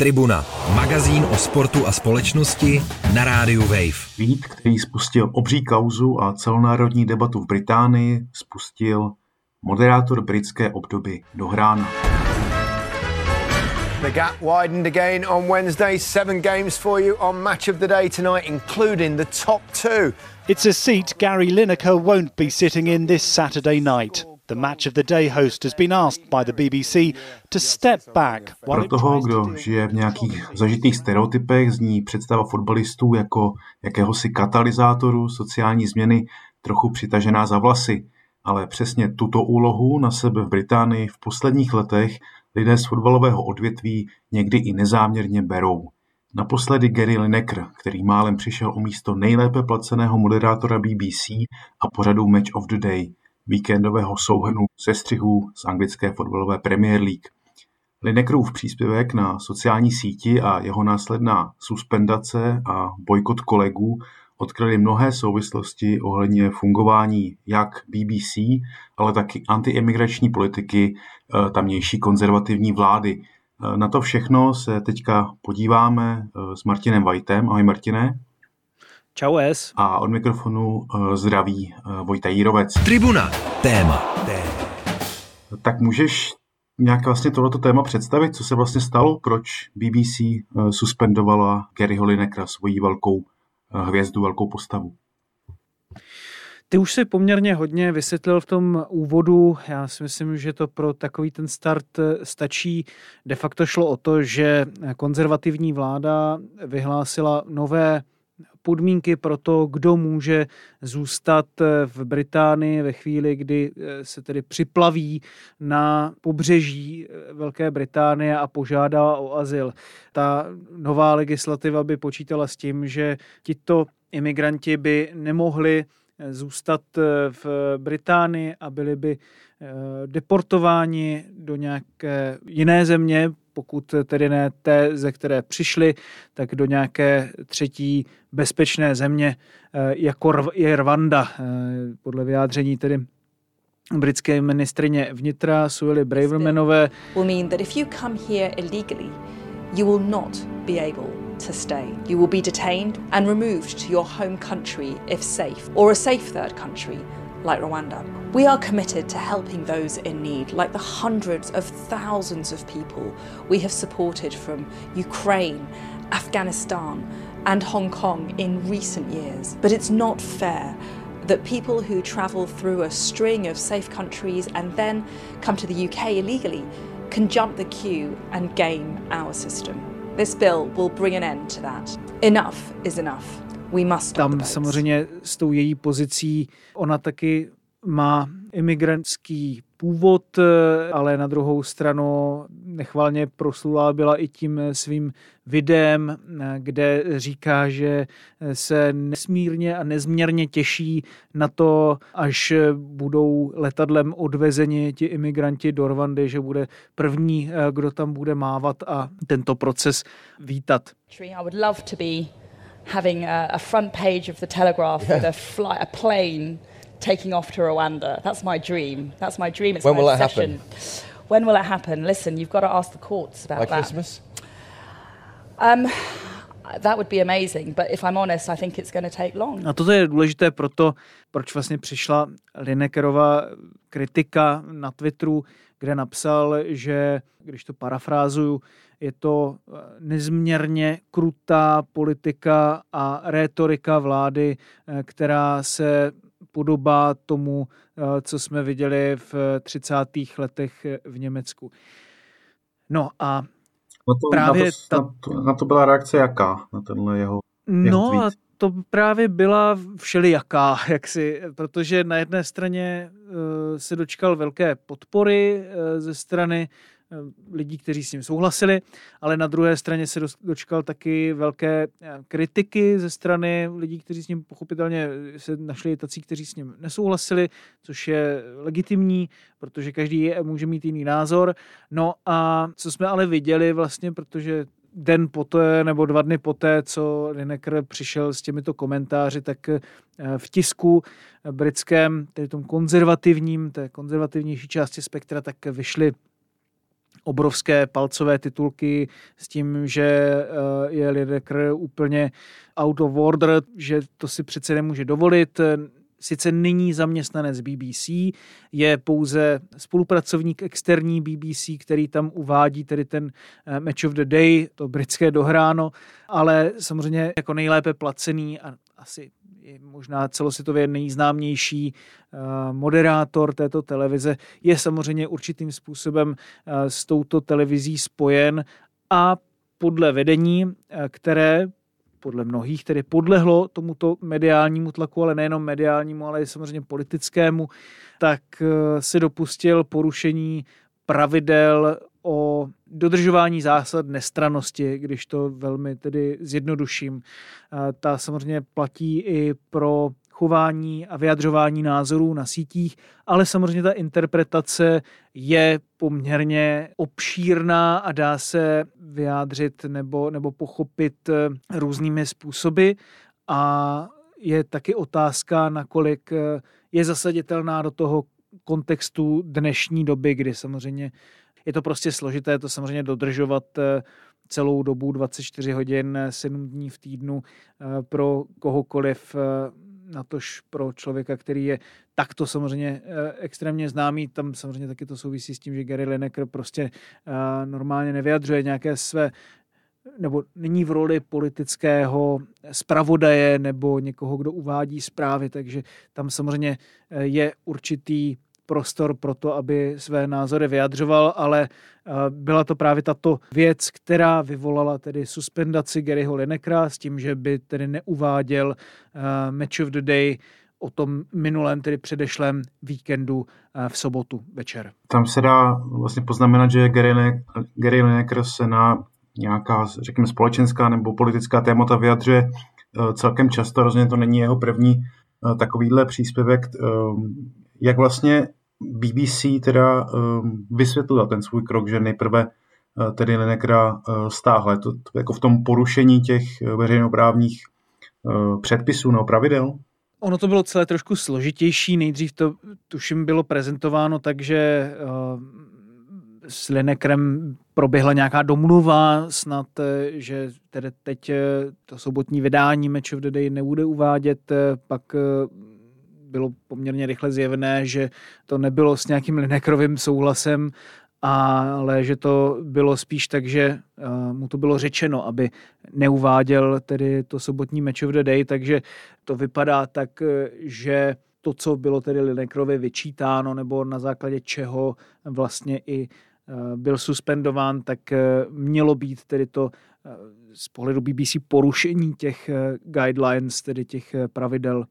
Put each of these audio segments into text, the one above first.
Tribuna, magazín o sportu a společnosti na rádiu Wave. Vít, který spustil obří kauzu a celonárodní debatu v Británii, spustil moderátor britské obdoby Dohrána. The gap widened again on Wednesday. Seven games for you on Match of the Day tonight, including the top two. It's a seat Gary Lineker won't be sitting in this Saturday night. The match of the day host has been asked by the BBC to step back. Pro toho, kdo žije v nějakých zažitých stereotypech, zní představa fotbalistů jako jakéhosi katalyzátoru sociální změny trochu přitažená za vlasy. Ale přesně tuto úlohu na sebe v Británii v posledních letech lidé z fotbalového odvětví někdy i nezáměrně berou. Naposledy Gary Lineker, který málem přišel o místo nejlépe placeného moderátora BBC a pořadu Match of the Day – víkendového souhrnu sestřihů z anglické fotbalové Premier League. Linekerův příspěvek na sociální síti a jeho následná suspendace a bojkot kolegů odkryly mnohé souvislosti ohledně fungování jak BBC, ale taky antiemigrační politiky eh, tamnější konzervativní vlády. Eh, na to všechno se teďka podíváme eh, s Martinem Vajtem. Ahoj Martine. Čau S. A od mikrofonu uh, zdraví uh, Vojta Jírovec. Tribuna. Téma. Téma. Tak můžeš nějak vlastně tohleto téma představit, co se vlastně stalo, proč BBC uh, suspendovala Garyho Linekra, svoji velkou uh, hvězdu, velkou postavu? Ty už si poměrně hodně vysvětlil v tom úvodu. Já si myslím, že to pro takový ten start stačí. De facto šlo o to, že konzervativní vláda vyhlásila nové podmínky pro to, kdo může zůstat eh, v Británii ve chvíli, kdy eh, se tedy připlaví na pobřeží eh, Velké Británie a požádá o azyl. Ta nová legislativa by počítala s tím, že tito imigranti by nemohli zůstat v Británii a byli by deportováni do nějaké jiné země, pokud tedy ne té, ze které přišli, tak do nějaké třetí bezpečné země, eh, jako je Rwanda, eh, podle vyjádření tedy britské ministrině vnitra Sueli Bravermanové. You will not be able to stay. You will be detained and removed to your home country if safe, or a safe third country like Rwanda. We are committed to helping those in need, like the hundreds of thousands of people we have supported from Ukraine, Afghanistan, and Hong Kong in recent years. But it's not fair that people who travel through a string of safe countries and then come to the UK illegally can jump the queue and game our system. This bill will bring an end to that. Enough is enough. Tam samozřejmě s tou její pozicí ona taky má imigrantský původ, ale na druhou stranu nechvalně proslula byla i tím svým videem, kde říká, že se nesmírně a nezměrně těší na to, až budou letadlem odvezeni ti imigranti do Rwandy, že bude první, kdo tam bude mávat a tento proces vítat. I would love to be having a, a front page of the Telegraph yeah. with a flight, a plane taking off to Rwanda. That's my dream. That's my dream. It's when my will obsession. that happen? When will it happen? Listen, you've got to ask the courts about By that. Christmas? Um, that would be amazing, but if I'm honest, I think it's going to take long. A toto je důležité proto, proč vlastně přišla Linekerova kritika na Twitteru, kde napsal, že, když to parafrázuju, je to eh, nezměrně krutá politika a rétorika vlády, eh, která se podobá tomu, eh, co jsme viděli v 30. letech v Německu. No a na to, právě na to, ta... na, to, na to byla reakce jaká, na tenhle jeho, jeho No tweet? a to právě byla všelijaká, jaksi, protože na jedné straně se dočkal velké podpory ze strany lidí, kteří s ním souhlasili, ale na druhé straně se dočkal taky velké eh, kritiky ze strany lidí, kteří s ním pochopitelně se našli tací, kteří s ním nesouhlasili, což je legitimní, protože každý může mít jiný názor. No a co jsme ale viděli vlastně, protože den poté nebo dva dny poté, co Lineker přišel s těmito komentáři, tak eh, v tisku britském, tedy tom konzervativním, té konzervativnější části spektra, tak vyšly obrovské palcové titulky s tím, že eh, je Lideker úplně out of order, že to si přece nemůže dovolit. Sice není zaměstnanec BBC, je pouze spolupracovník externí BBC, který tam uvádí tedy ten eh, Match of the Day, to britské dohráno, ale samozřejmě jako nejlépe placený a asi je možná celosvětově nejznámější eh, moderátor této televize, je samozřejmě určitým způsobem eh, s touto televizí spojen a podle vedení, eh, které podle mnohých tedy podlehlo tomuto mediálnímu tlaku, ale nejenom mediálnímu, ale i samozřejmě politickému, tak se dopustil porušení pravidel o dodržování zásad nestranosti, když to velmi tedy zjednoduším. Ta samozřejmě platí i pro chování a vyjadřování názorů na sítích, ale samozřejmě ta interpretace je poměrně obšírná a dá se vyjádřit nebo, nebo pochopit eh, různými způsoby a je taky otázka, nakolik eh, je zasaditelná do toho kontextu dnešní doby, kdy samozřejmě je to prostě složité to samozřejmě dodržovat eh, celou dobu 24 hodin, 7 dní v týdnu eh, pro kohokoliv, eh, natož pro člověka, který je takto samozřejmě extrémně známý. Tam samozřejmě taky to souvisí s tím, že Gary Lineker prostě normálně nevyjadřuje nějaké své nebo není v roli politického zpravodaje nebo někoho, kdo uvádí zprávy, takže tam samozřejmě je určitý prostor pro to, aby své názory vyjadřoval, ale eh, byla to právě tato věc, která vyvolala tedy suspendaci Garyho Linekra s tím, že by tedy neuváděl eh, Match of the Day o tom minulém, tedy předešlém víkendu eh, v sobotu večer. Tam se dá vlastně poznamenat, že Gary, ne- Gary Lineker se na nějaká, řekněme, společenská nebo politická témata vyjadřuje celkem často, rozhodně to není jeho první takovýhle příspěvek. Jak vlastně BBC teda um, vysvětlila ten svůj krok, že nejprve uh, tedy Linekra uh, stáhla. To, to jako v tom porušení těch uh, veřejnoprávních předpisů nebo pravidel? Ono to bylo celé trošku složitější. Nejdřív to, tuším, bylo prezentováno tak, že s Linekrem proběhla nějaká domluva, snad, že tedy teď to sobotní vydání Match of the Day nebude uvádět, pak bylo poměrně rychle zjevné, že to nebylo s nějakým Linekrovým souhlasem, ale že to bylo spíš tak, že eh, mu to bylo řečeno, aby neuváděl tedy to sobotní Match of the Day, takže to vypadá tak, eh, že to, co bylo tedy Linekrovi vyčítáno, nebo na základě čeho vlastně i eh, byl suspendován, tak mělo být tedy to z pohledu BBC porušení těch guidelines, tedy těch pravidel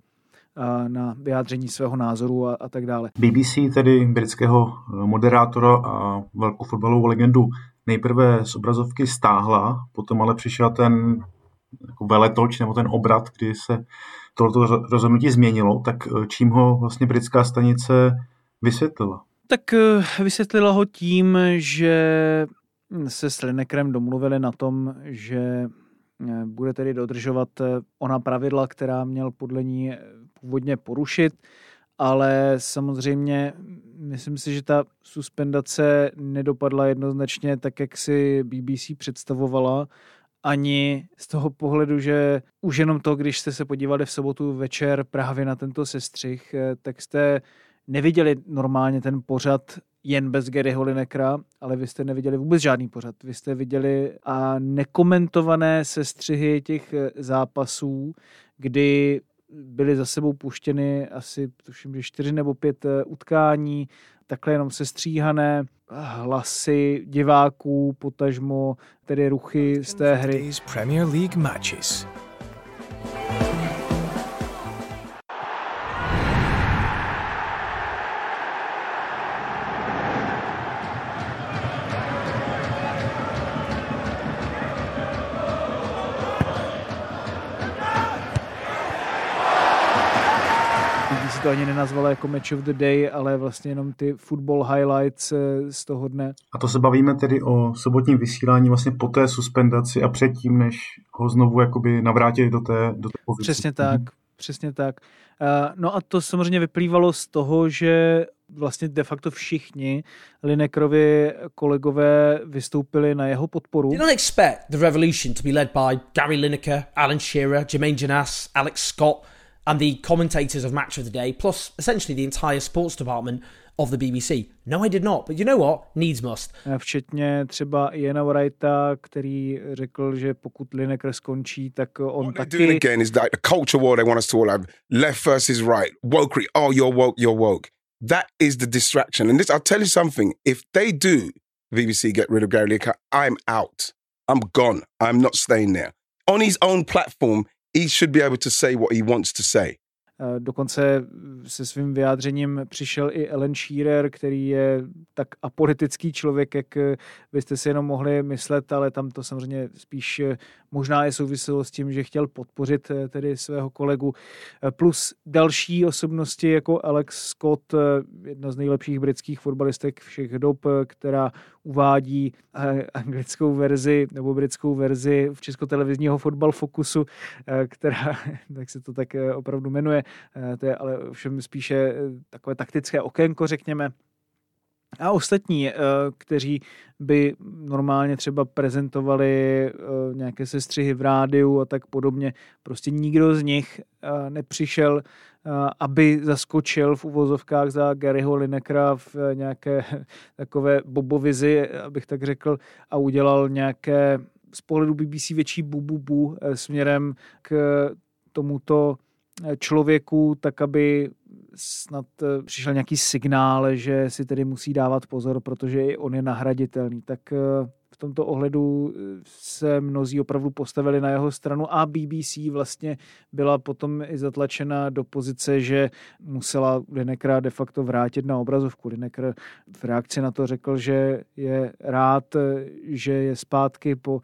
na vyjádření svého názoru a, a tak dále. BBC, tedy britského eh, moderátora a velkou fotbalovou legendu, nejprve z obrazovky stáhla, potom ale přišel ten jako veletoč nebo ten obrat, kdy se tohoto rozhodnutí změnilo, tak eh, čím ho vlastně britská stanice vysvětlila? Tak eh, vysvětlila ho tím, že se s Linekrem domluvili na tom, že bude tedy dodržovat ona pravidla, která měl podle ní původně porušit, ale samozřejmě myslím si, že ta suspendace nedopadla jednoznačně tak, jak si BBC představovala, ani z toho pohledu, že už jenom to, když jste se podívali v sobotu večer právě na tento sestřih, eh, tak jste neviděli normálně ten pořad jen bez Garyho Linekra, ale vy jste neviděli vůbec žádný pořad. Vy jste viděli a nekomentované sestřihy těch eh, zápasů, kdy byly za sebou puštěny asi, tuším, že čtyři nebo pět eh, utkání, takhle jenom sestříhané hlasy diváků, potažmo tedy ruchy z té hry. Premier League matches. To ani nenazvala jako Match of the Day, ale vlastně jenom ty football highlights eh, z toho dne. A to se bavíme tedy o sobotním vysílání vlastně po té suspendaci a předtím, než ho znovu jakoby navrátili do té, do té pozice. Přesně tak. přesně tak. No a to samozřejmě vyplývalo z toho, že vlastně de facto všichni Linekrovi kolegové vystoupili na jeho podporu. Did not expect the revolution to be led by Gary Lineker, Alan Shearer, Jermaine Janas, Alex Scott and the commentators of Match of the Day, plus essentially the entire sports department of the BBC. No, I did not. But you know what? Needs must. Eh, včetně třeba Iana Wrighta, který řekl, že pokud Lineker skončí, tak on what taky... doing again is like the culture war they want us to all have. Left versus right. Wokery. Oh, you're woke, you're woke. That is the distraction. And this, I'll tell you something. If they do, BBC get rid of Gary Lineker, I'm out. I'm gone. I'm not staying there. On his own platform, he should be able to say what he wants to say. Eh, dokonce se svým vyjádřením přišel i Ellen Shearer, který je tak apolitický člověk, jak eh, byste si jenom mohli myslet, ale tam to samozřejmě spíš eh, možná je souviselo s tím, že chtěl podpořit tedy svého kolegu. Plus další osobnosti jako Alex Scott, jedna z nejlepších britských fotbalistek všech dob, která uvádí anglickou verzi nebo britskou verzi v českotelevizního fotbal Focusu, která, tak se to tak opravdu jmenuje, Eh, to je ale všem spíše eh, takové taktické okénko, řekněme. A ostatní, eh, kteří by normálně třeba prezentovali nějaké sestřihy v rádiu a tak podobně, prostě nikdo z nich nepřišel, aby zaskočil v uvozovkách za Garyho Linekra v nějaké takové bobovizi, abych tak řekl, a udělal nějaké z pohledu BBC větší bububu směrem k tomuto člověku, tak aby snad eh, přišel nějaký signál, že si tedy musí dávat pozor, protože i on je nahraditelný. Tak eh, v tomto ohledu eh, se mnozí opravdu postavili na jeho stranu a BBC vlastně byla potom i zatlačena do pozice, že musela Linekra de facto vrátit na obrazovku. Lineker v reakci na to řekl, že je rád, že je zpátky po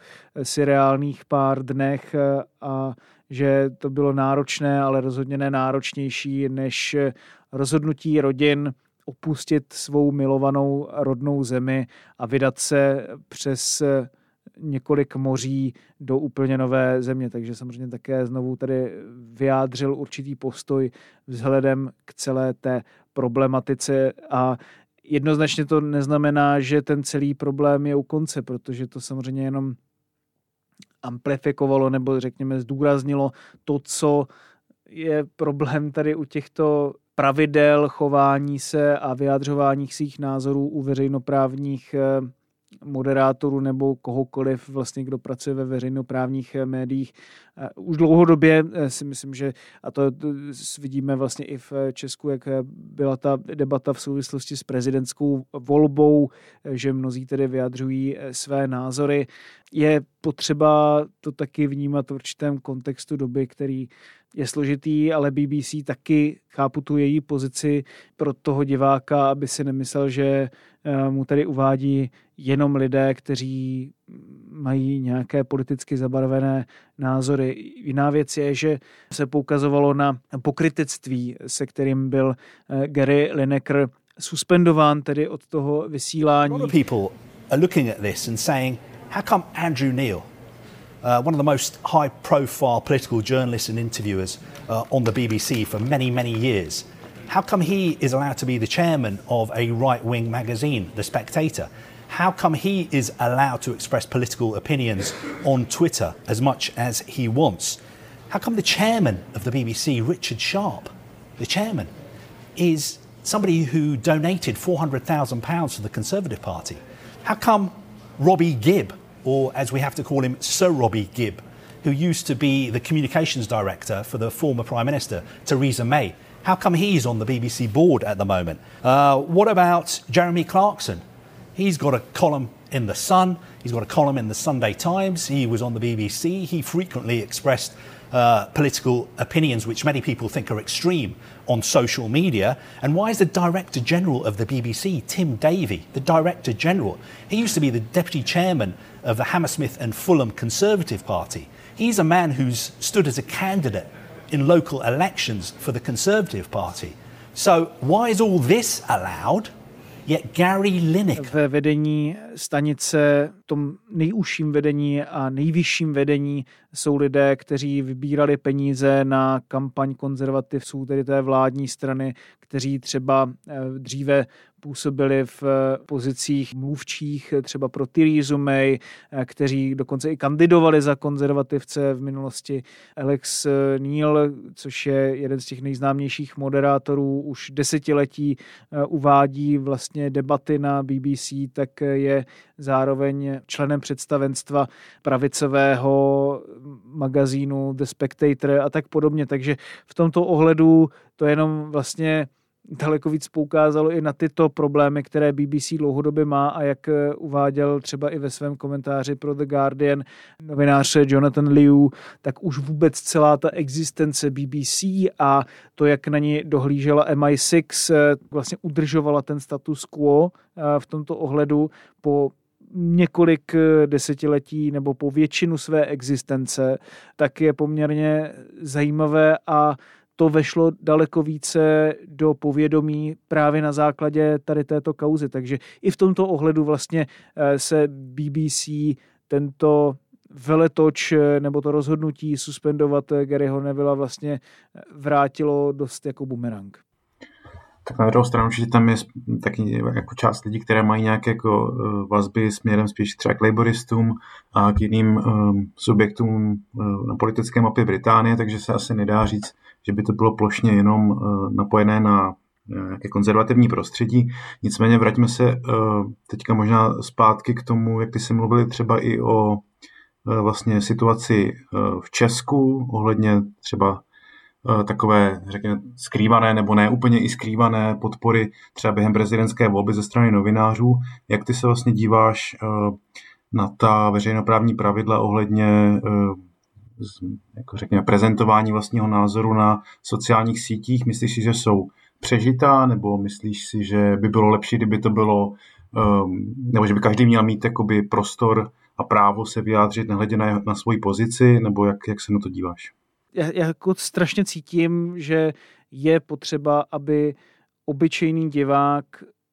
reálných pár dnech a že to bylo náročné, ale rozhodně ne náročnější než rozhodnutí rodin opustit svou milovanou rodnou zemi a vydat se přes několik moří do úplně nové země. Takže samozřejmě také znovu tady vyjádřil určitý postoj vzhledem k celé té problematice a jednoznačně to neznamená, že ten celý problém je u konce, protože to samozřejmě jenom amplifikovalo nebo řekněme zdůraznilo to, co je problém tady u těchto pravidel chování se a vyjadřování svých názorů u veřejnoprávních eh, moderátorů nebo kohokoliv, vlastně, kdo pracuje ve veřejnoprávních eh, médiích. Eh, už dlouhodobě si myslím, že, a to vidíme vlastně i v Česku, jak byla ta debata v souvislosti s prezidentskou volbou, že mnozí tedy vyjadřují své názory. Je potřeba to taky vnímat v určitém kontextu doby, který je složitý, ale BBC taky chápu tu její pozici pro toho diváka, aby si nemyslel, že eh, mu tady uvádí jenom lidé, kteří mají nějaké politicky zabarvené názory. Jiná věc je, že se poukazovalo na pokrytectví, se kterým byl eh, Gary Lineker suspendován tedy od toho vysílání. Uh, one of the most high profile political journalists and interviewers uh, on the BBC for many, many years. How come he is allowed to be the chairman of a right wing magazine, The Spectator? How come he is allowed to express political opinions on Twitter as much as he wants? How come the chairman of the BBC, Richard Sharp, the chairman, is somebody who donated £400,000 to the Conservative Party? How come Robbie Gibb, or as we have to call him, Sir Robbie Gibb, who used to be the communications director for the former Prime Minister, Theresa May. How come he's on the BBC board at the moment? Uh, what about Jeremy Clarkson? He's got a column in The Sun, he's got a column in the Sunday Times, he was on the BBC, he frequently expressed uh, political opinions which many people think are extreme on social media. And why is the Director General of the BBC, Tim Davie, the Director General? He used to be the Deputy Chairman of the Hammersmith and Fulham Conservative Party. He's a man who's stood as a candidate in local elections for the Conservative Party. So, why is all this allowed Yet Gary ve vedení stanice, tom nejužším vedení a nejvyšším vedení jsou lidé, kteří vybírali peníze na kampaň konzervativců, tedy té vládní strany, kteří třeba eh, dříve působili v eh, pozicích mluvčích třeba pro Theresa May, eh, kteří dokonce i kandidovali za konzervativce v minulosti. Alex Neil, což je jeden z těch nejznámějších moderátorů, už desetiletí uvádí vlastně debaty na BBC, tak je zároveň členem představenstva pravicového magazínu The Spectator a tak podobně. Takže v tomto ohledu to jenom vlastně daleko víc poukázalo i na tyto problémy, které BBC dlouhodobě má a jak eh, uváděl třeba i ve svém komentáři pro The Guardian novinář Jonathan Liu, tak už vůbec celá ta existence BBC a to, jak na ní dohlížela MI6, eh, vlastně udržovala ten status quo eh, v tomto ohledu po několik desetiletí nebo po většinu své existence, tak je poměrně zajímavé a to vešlo daleko více do povědomí právě na základě tady této kauzy. Takže i v tomto ohledu vlastně eh, se BBC tento veletoč eh, nebo to rozhodnutí suspendovat eh, Garyho Nevilla vlastně vrátilo dost jako bumerang. Tak na druhou stranu, že tam je taky jako část lidí, které mají nějaké jako vazby směrem spíš třeba k laboristům a k jiným um, subjektům na politické mapě Británie, takže se asi nedá říct, že by to bylo plošně jenom uh, napojené na nějaké konzervativní prostředí. Nicméně vraťme se uh, teďka možná zpátky k tomu, jak ty jsi mluvili třeba i o vlastně situaci v Česku ohledně třeba Eh, takové, řekněme, skrývané nebo ne úplně i skrývané podpory třeba během prezidentské volby ze strany novinářů. Jak ty se vlastně díváš eh, na ta veřejnoprávní pravidla ohledně eh, jako řekněme, prezentování vlastního názoru na sociálních sítích? Myslíš si, že jsou přežitá, nebo myslíš si, že by bylo lepší, kdyby to bylo, nebo že by každý měl mít jakoby prostor a právo se vyjádřit nehledě na, na svoji pozici, nebo jak, jak se na to díváš? já, já jako strašně cítím, že je potřeba, aby obyčejný divák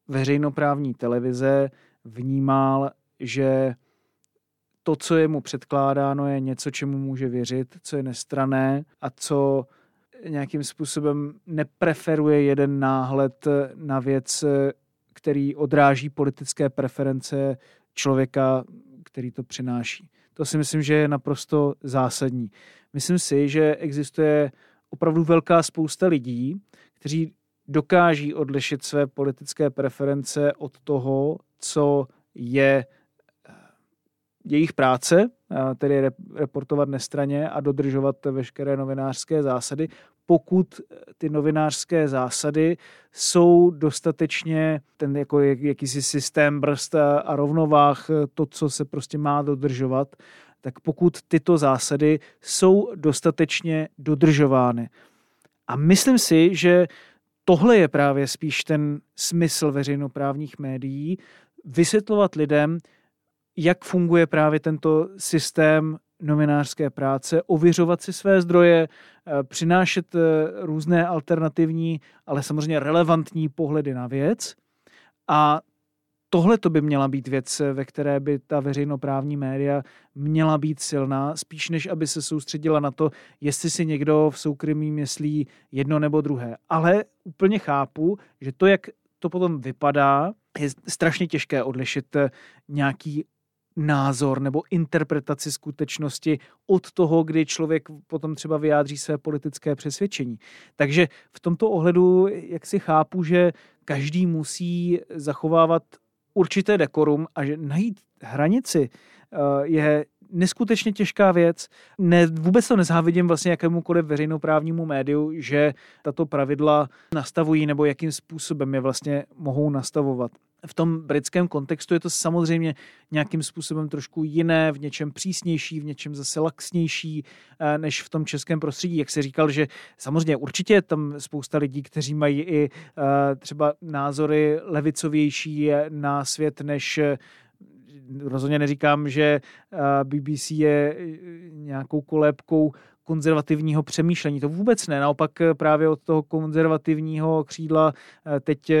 veřejnoprávní televize vnímal, že to, co je mu předkládáno, je něco, čemu může věřit, co je nestrané a co nějakým způsobem nepreferuje jeden náhled na věc, který odráží politické preference člověka, který to přináší. To si myslím, že je naprosto zásadní. Myslím si, že existuje opravdu velká spousta lidí, kteří dokáží odlišit své politické preference od toho, co je jejich práce, tedy reportovat nestraně a dodržovat veškeré novinářské zásady, pokud ty novinářské zásady jsou dostatečně ten jako jakýsi systém brzd a rovnovách, to, co se prostě má dodržovat, tak pokud tyto zásady jsou dostatečně dodržovány. A myslím si, že tohle je právě spíš ten smysl veřejnoprávních médií, vysvětlovat lidem, jak funguje právě tento systém novinářské práce, ověřovat si své zdroje, eh, přinášet eh, různé alternativní, ale samozřejmě relevantní pohledy na věc a tohle to by měla být věc, ve které by ta veřejnoprávní média měla být silná, spíš než aby se soustředila na to, jestli si někdo v soukromí myslí jedno nebo druhé. Ale úplně chápu, že to, jak to potom vypadá, je strašně těžké odlišit eh, nějaký názor nebo interpretaci skutečnosti od toho, kdy člověk potom třeba vyjádří své politické přesvědčení. Takže v tomto ohledu, jak si chápu, že každý musí zachovávat určité dekorum a že najít hranici eh, je neskutečně těžká věc. Ne, vůbec to nezávidím vlastně jakémukoliv veřejnoprávnímu médiu, že tato pravidla nastavují nebo jakým způsobem je vlastně mohou nastavovat. V tom britském kontextu je to samozřejmě nějakým způsobem trošku jiné, v něčem přísnější, v něčem zase laxnější eh, než v tom českém prostředí. Jak se říkal, že samozřejmě určitě je tam spousta lidí, kteří mají i eh, třeba názory levicovější na svět než rozhodně neříkám, že BBC je nějakou kolébkou konzervativního přemýšlení. To vůbec ne. Naopak právě od toho konzervativního křídla teď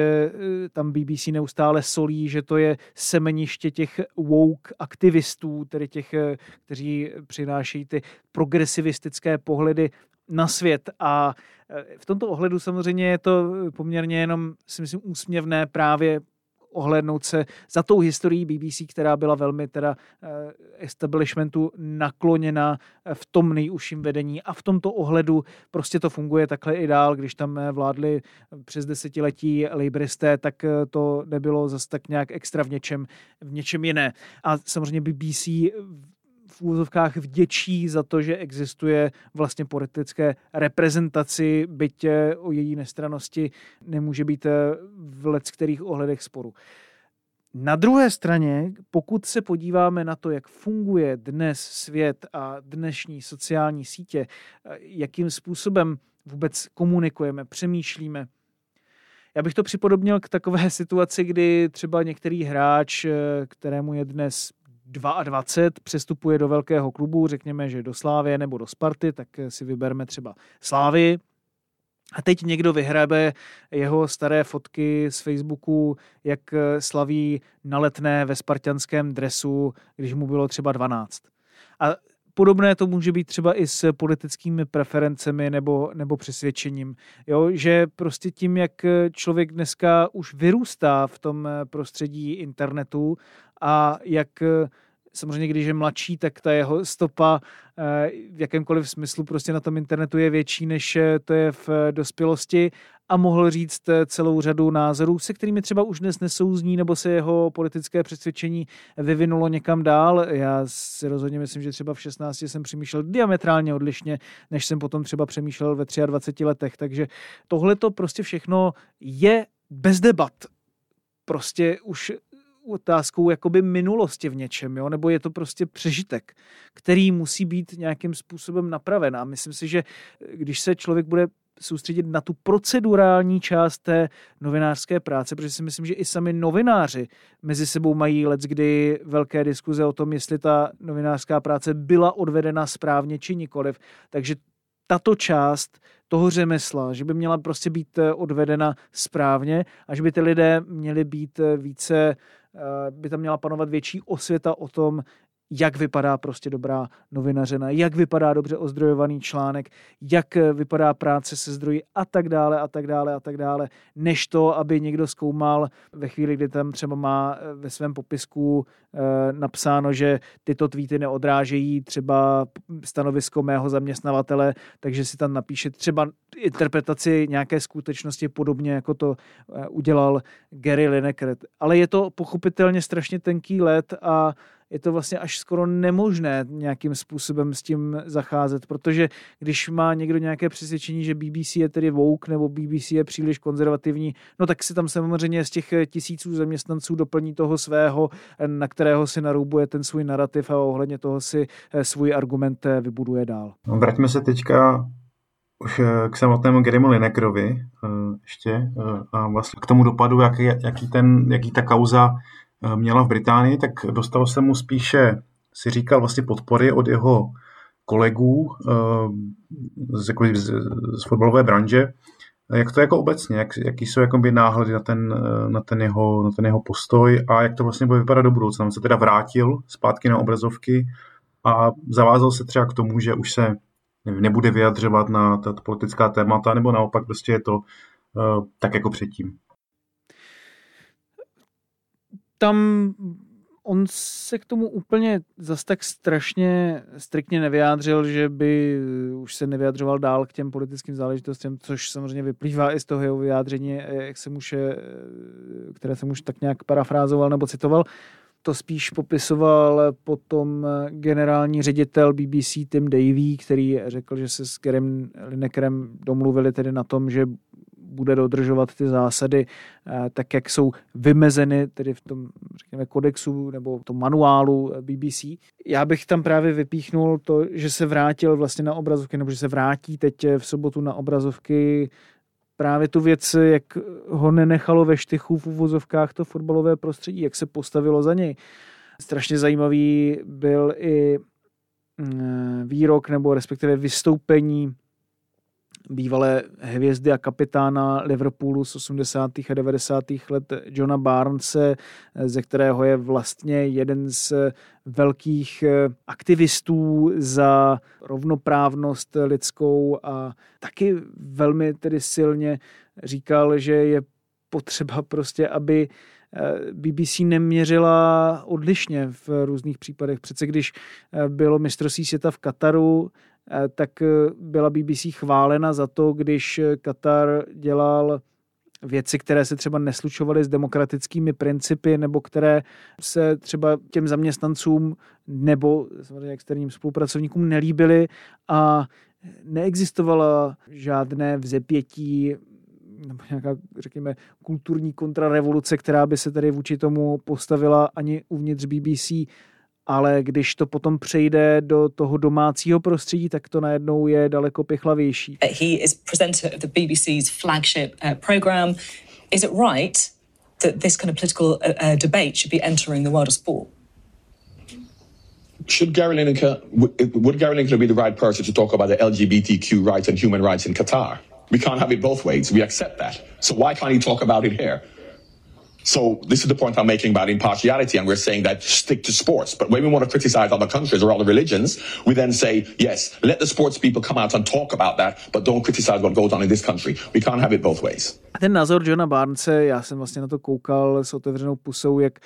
tam BBC neustále solí, že to je semeniště těch woke aktivistů, tedy těch, kteří přinášejí ty progresivistické pohledy na svět a v tomto ohledu samozřejmě je to poměrně jenom, si myslím, úsměvné právě ohlednout se za tou historií BBC, která byla velmi teda eh, establishmentu nakloněna eh, v tom nejužším vedení a v tomto ohledu prostě to funguje takhle i dál, když tam eh, vládli přes desetiletí Labouristé, tak to nebylo zase tak nějak extra v něčem, v něčem jiné. A samozřejmě BBC v úzovkách vděčí za to, že existuje vlastně politické reprezentaci, byť o její nestranosti nemůže být eh, v let kterých ohledech sporu. Na druhé straně, pokud se podíváme na to, jak funguje dnes svět a dnešní sociální sítě, eh, jakým způsobem vůbec komunikujeme, přemýšlíme, já bych to připodobnil k takové situaci, kdy třeba některý hráč, eh, kterému je dnes 22 přestupuje do velkého klubu, řekněme, že do Slávě nebo do Sparty, tak si vybereme třeba Slávy. A teď někdo vyhrabe jeho staré fotky z Facebooku, jak slaví na letné ve spartianském dresu, když mu bylo třeba 12. A podobné to může být třeba i s politickými preferencemi nebo, nebo přesvědčením. Jo? Že prostě tím, jak člověk dneska už vyrůstá v tom prostředí internetu a jak samozřejmě, když je mladší, tak ta jeho stopa eh, v jakémkoliv smyslu prostě na tom internetu je větší, než to je v dospělosti a mohl říct celou řadu názorů, se kterými třeba už dnes nesouzní, nebo se jeho politické přesvědčení vyvinulo někam dál. Já si rozhodně myslím, že třeba v 16 jsem přemýšlel diametrálně odlišně, než jsem potom třeba přemýšlel ve 23 letech. Takže tohle to prostě všechno je bez debat. Prostě už otázkou jakoby minulosti v něčem, jo? nebo je to prostě přežitek, který musí být nějakým způsobem napraven. A myslím si, že když se člověk bude soustředit na tu procedurální část té novinářské práce, protože si myslím, že i sami novináři mezi sebou mají let, kdy velké diskuze o tom, jestli ta novinářská práce byla odvedena správně či nikoliv. Takže tato část toho řemesla, že by měla prostě být odvedena správně a že by ty lidé měli být více Eh, by tam měla panovat větší osvěta o tom, jak vypadá prostě dobrá novinařena, jak vypadá dobře ozdrojovaný článek, jak vypadá práce se zdroji a tak dále a tak dále a tak dále, než to, aby někdo zkoumal ve chvíli, kdy tam třeba má eh, ve svém popisku eh, napsáno, že tyto tweety neodrážejí třeba stanovisko mého zaměstnavatele, takže si tam napíše třeba interpretaci nějaké skutečnosti podobně, jako to udělal Gary Lineker. Ale je to pochopitelně strašně tenký let a je to vlastně až skoro nemožné nějakým způsobem s tím zacházet, protože když má někdo nějaké přesvědčení, že BBC je tedy woke nebo BBC je příliš konzervativní, no tak si tam samozřejmě z těch tisíců zaměstnanců doplní toho svého, na kterého si naroubuje ten svůj narrativ a ohledně toho si eh, svůj argument eh, vybuduje dál. No, vraťme se teďka už eh, k samotnému Garymu Linekerovi ještě a vlastně k tomu dopadu, jaký, jaký, ten, jaký ta kauza měla v Británii, tak dostalo se mu spíše, si říkal, vlastně podpory od jeho kolegů eh, z, z, z fotbalové branže. Jak to jako obecně, jak, jaký jsou jakoby náhledy na ten, eh, na, ten jeho, na ten jeho postoj a jak to vlastně bude vypadat do budoucna. On se teda vrátil zpátky na obrazovky a zavázal se třeba k tomu, že už se nebude vyjadřovat na ta politická témata, nebo naopak prostě je to uh, tak jako předtím tam on se k tomu úplně zas tak strašně striktně nevyjádřil, že by už se nevyjadřoval dál k těm politickým záležitostem, což samozřejmě vyplývá i z toho jeho vyjádření, jak se muž, které jsem už tak nějak parafrázoval nebo citoval. To spíš popisoval potom generální ředitel BBC Tim Davy, který řekl, že se s Kerem Linekerem domluvili tedy na tom, že bude dodržovat ty zásady eh, tak, jak jsou vymezeny tedy v tom, řekněme, kodexu nebo v tom manuálu BBC. Já bych tam právě vypíchnul to, že se vrátil vlastně na obrazovky, nebo že se vrátí teď v sobotu na obrazovky právě tu věc, jak ho nenechalo ve štychu v uvozovkách to fotbalové prostředí, jak se postavilo za něj. strašně zajímavý byl i mm, výrok nebo respektive vystoupení bývalé hvězdy a kapitána Liverpoolu z 80. a 90. let Johna Barnese, ze kterého je vlastně jeden z velkých aktivistů za rovnoprávnost lidskou a taky velmi tedy silně říkal, že je potřeba prostě, aby BBC neměřila odlišně v různých případech. Přece když bylo mistrovství světa v Kataru, Eh, tak eh, byla BBC chválena za to, když eh, Katar dělal věci, které se třeba neslučovaly s demokratickými principy nebo které se třeba těm zaměstnancům nebo externím spolupracovníkům nelíbily a neexistovala žádné vzepětí nebo nějaká, řekněme, kulturní kontrarevoluce, která by se tady vůči tomu postavila ani uvnitř BBC ale když to potom přejde do toho domácího prostředí, tak to najednou je daleko pichlavější. He is presenter of the BBC's flagship uh, program. Is it right that this kind of political uh, uh, debate should be entering the world of sport? Should Gary Lineker, would Gary Lineker be the right person to talk about the LGBTQ rights and human rights in Qatar? We can't have it both ways. We accept that. So why can't he talk about it here? So this is the point I'm making about impartiality, and we're saying that stick to sports. But when we want to criticize other countries or other religions, we then say, yes, let the sports people come out and talk about that, but don't criticize what goes on in this country. We can't have it both ways. Ten názor Johna Barnese, já jsem vlastně na to koukal s otevřenou pusou, jak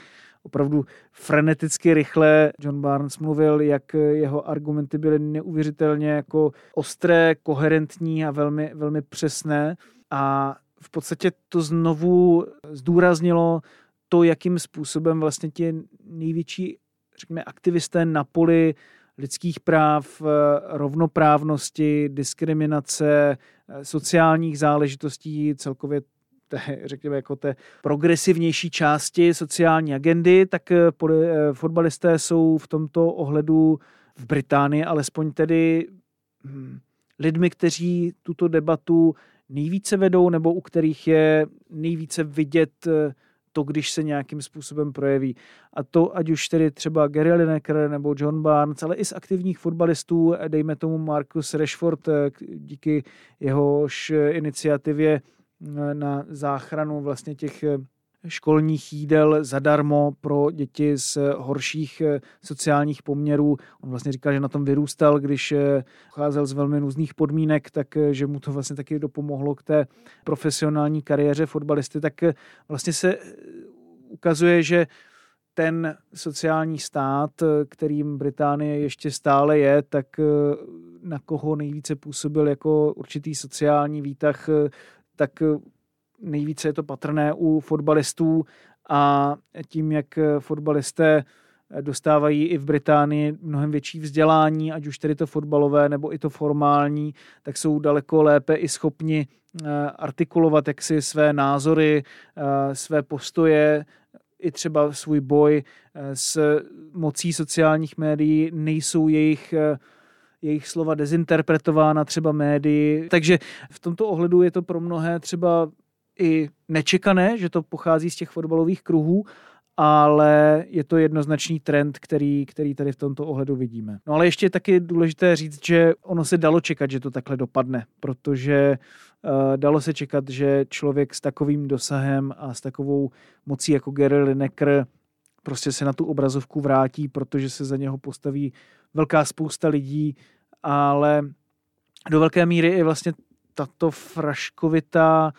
opravdu freneticky rychle John Barnes mluvil, jak jeho argumenty byly neuvěřitelně jako ostré, koherentní a velmi, velmi přesné. A v podstatě to znovu zdůraznilo to, jakým způsobem vlastně ti největší, řekněme, aktivisté na poli lidských práv, eh, rovnoprávnosti, diskriminace, eh, sociálních záležitostí, celkově té, řekněme, jako té progresivnější části sociální agendy, tak eh, fotbalisté jsou v tomto ohledu v Británii alespoň tedy hm, lidmi, kteří tuto debatu nejvíce vedou nebo u kterých je nejvíce vidět eh, to, když se nějakým způsobem projeví. A to ať už tedy třeba Gary Lineker nebo John Barnes, ale i z aktivních fotbalistů, eh, dejme tomu Marcus Rashford, eh, díky jehož iniciativě na záchranu vlastně těch školních jídel zadarmo pro děti z horších eh, sociálních poměrů. On vlastně říkal, že na tom vyrůstal, když eh, pocházel z velmi různých podmínek, tak eh, mu to vlastně taky dopomohlo k té profesionální kariéře fotbalisty, tak vlastně se ukazuje, že ten sociální stát, kterým Británie ještě stále je, tak na koho nejvíce působil jako určitý sociální výtah, tak nejvíce je to patrné u fotbalistů a tím, jak fotbalisté dostávají i v Británii mnohem větší vzdělání, ať už tedy to fotbalové nebo i to formální, tak jsou daleko lépe i schopni eh, artikulovat jaksi své názory, eh, své postoje, i třeba svůj boj eh, s mocí sociálních médií, nejsou jejich jejich slova dezinterpretována třeba médii. Takže v tomto ohledu je to pro mnohé třeba i nečekané, že to pochází z těch fotbalových kruhů, ale je to jednoznačný trend, který, který tady v tomto ohledu vidíme. No ale ještě taky důležité říct, že ono se dalo čekat, že to takhle dopadne, protože uh, dalo se čekat, že člověk s takovým dosahem a s takovou mocí jako Gary Lineker prostě se na tu obrazovku vrátí, protože se za něho postaví velká spousta lidí, ale do velké míry i vlastně tato fraškovitá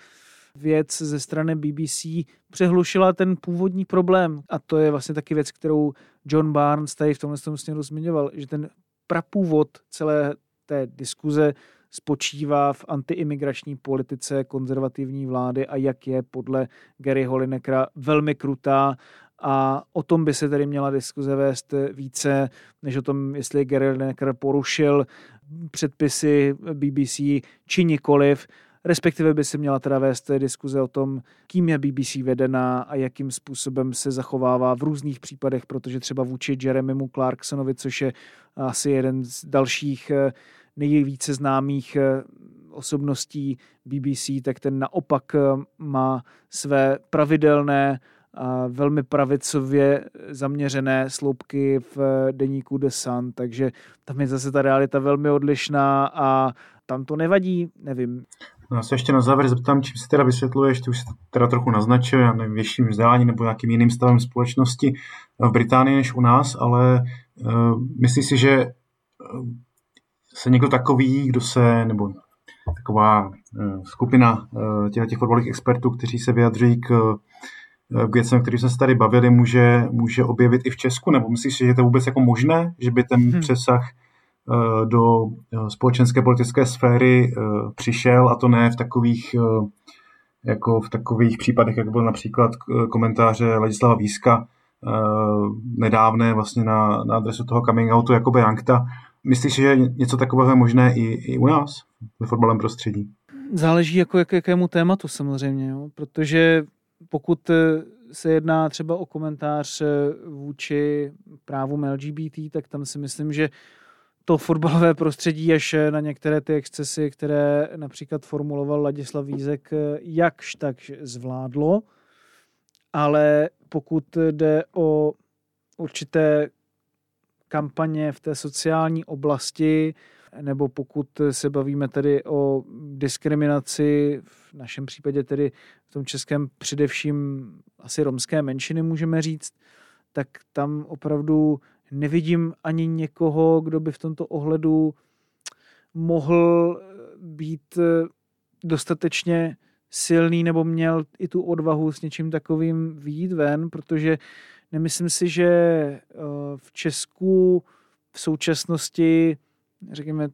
věc ze strany BBC přehlušila ten původní problém. A to je vlastně taky věc, kterou John Barnes tady v tomhle směru zmiňoval, že ten prapůvod celé té diskuze spočívá v antiimigrační politice konzervativní vlády a jak je podle Gary Holinekra velmi krutá a o tom by se tedy měla diskuze vést více, než o tom, jestli Gary Lineker porušil předpisy BBC či nikoliv respektive by se měla teda vést diskuze o tom, kým je BBC vedená a jakým způsobem se zachovává v různých případech, protože třeba vůči Jeremymu Clarksonovi, což je asi jeden z dalších eh, nejvíce známých eh, osobností BBC, tak ten naopak eh, má své pravidelné a velmi pravicově zaměřené sloupky v deníku The Sun, takže tam je zase ta realita velmi odlišná a tam to nevadí, nevím. No, já se ještě na závěr zeptám, čím si teda vysvětluješ, ty už teda trochu naznačil, já nevím, větším vzdělání nebo nějakým jiným stavem společnosti v Británii než u nás, ale uh, myslíš si, že uh, se někdo takový, kdo se, nebo taková uh, skupina uh, těch, těch fotbalových expertů, kteří se vyjadřují k, k věcem, který jsme se tady bavili, může, může objevit i v Česku, nebo myslíš, že je to vůbec jako možné, že by ten hmm. přesah Eh, do eh, společenské politické sféry eh, přišel a to ne v takových jako v takových případech, jak byl například komentáře Ladislava Víska nedávné vlastně na, na adresu toho coming outu Jakobe Jankta. Myslíš, že něco takového je možné i, i u nás ve fotbalovém prostředí? Záleží jako jak, jakému tématu samozřejmě, jo? protože pokud se jedná třeba o komentář vůči právům LGBT, tak tam si myslím, že to fotbalové prostředí až na některé ty excesy, které například formuloval Ladislav Vízek, jakž tak zvládlo, ale pokud jde o určité kampaně v té sociální oblasti, nebo pokud se bavíme tedy o diskriminaci, v našem případě tedy v tom českém především asi romské menšiny můžeme říct, tak tam opravdu nevidím ani někoho, kdo by v tomto ohledu mohl být eh, dostatečně silný nebo měl i tu odvahu s něčím takovým výjít ven, protože nemyslím si, že eh, v Česku v současnosti, řekněme,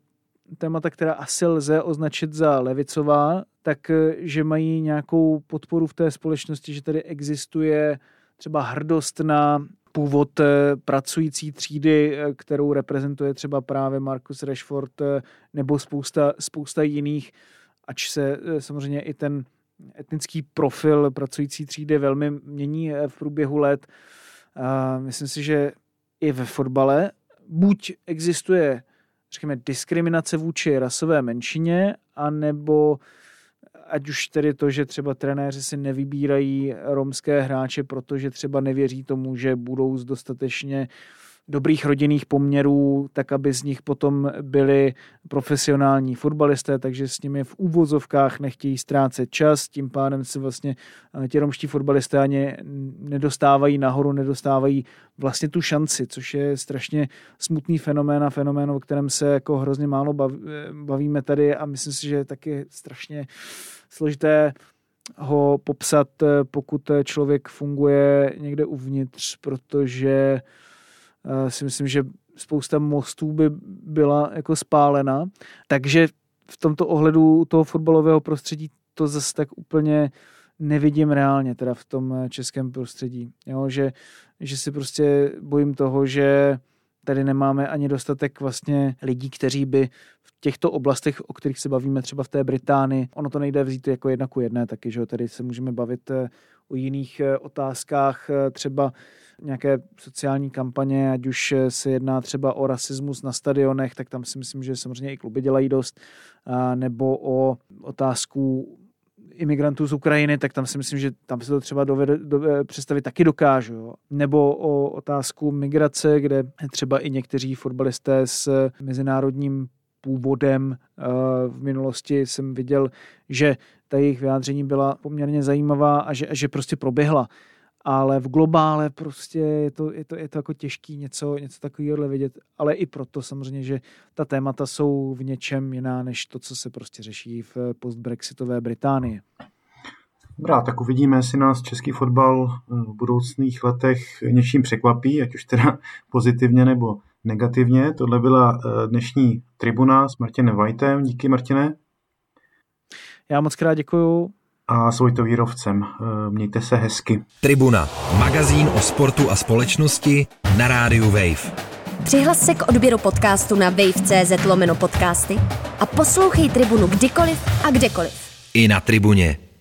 témata, která asi lze označit za levicová, tak eh, že mají nějakou podporu v té společnosti, že tady existuje třeba hrdost na původ eh, pracující třídy, eh, kterou reprezentuje třeba právě Marcus Rashford eh, nebo spousta, spousta jiných, ač se samozřejmě i ten etnický profil pracující třídy velmi mění v průběhu let. Myslím si, že i ve fotbale buď existuje řekněme, diskriminace vůči rasové menšině, anebo ať už tedy to, že třeba trenéři si nevybírají romské hráče, protože třeba nevěří tomu, že budou dostatečně dobrých rodinných poměrů, tak aby z nich potom byli profesionální fotbalisté, takže s nimi v úvozovkách nechtějí ztrácet čas, tím pádem se vlastně eh, ti romští fotbalisté ani nedostávají nahoru, nedostávají vlastně tu šanci, což je strašně smutný fenomén a fenomén, o kterém se jako hrozně málo eh, bavíme tady a myslím si, že je taky strašně složité ho popsat, eh, pokud člověk funguje někde uvnitř, protože si myslím, že spousta mostů by byla jako spálena. Takže v tomto ohledu toho fotbalového prostředí to zase tak úplně nevidím reálně, teda v tom eh, českém prostředí. Jo, že, že si prostě bojím toho, že tady nemáme ani dostatek vlastně lidí, kteří by v těchto oblastech, o kterých se bavíme třeba v té Británii, ono to nejde vzít jako jedna ku jedné taky, že tady se můžeme bavit eh, o jiných otázkách, třeba nějaké sociální kampaně, ať už se jedná třeba o rasismus na stadionech, tak tam si myslím, že samozřejmě i kluby dělají dost, nebo o otázku imigrantů z Ukrajiny, tak tam si myslím, že tam se to třeba dovede, dovede, představit taky dokážu. Jo. Nebo o otázku migrace, kde třeba i někteří fotbalisté s mezinárodním původem v minulosti jsem viděl, že ta jejich vyjádření byla poměrně zajímavá a že, že prostě proběhla ale v globále prostě je to, je to, je to jako těžký něco, něco takového vidět, ale i proto samozřejmě, že ta témata jsou v něčem jiná, než to, co se prostě řeší v postbrexitové Británii. Dobrá, tak uvidíme, jestli nás český fotbal v budoucných letech něčím překvapí, ať už teda pozitivně nebo negativně. Tohle byla eh, dnešní tribuna s Martinem Vajtem. Díky, Martine. Já moc krát děkuju a Svojto Vírovcem. Eh, mějte se hezky. Tribuna, magazín o sportu a společnosti na rádiu Wave. Přihlas se k odběru podcastu na wave.cz lomeno podcasty a poslouchej Tribunu kdykoliv a kdekoliv. I na Tribuně.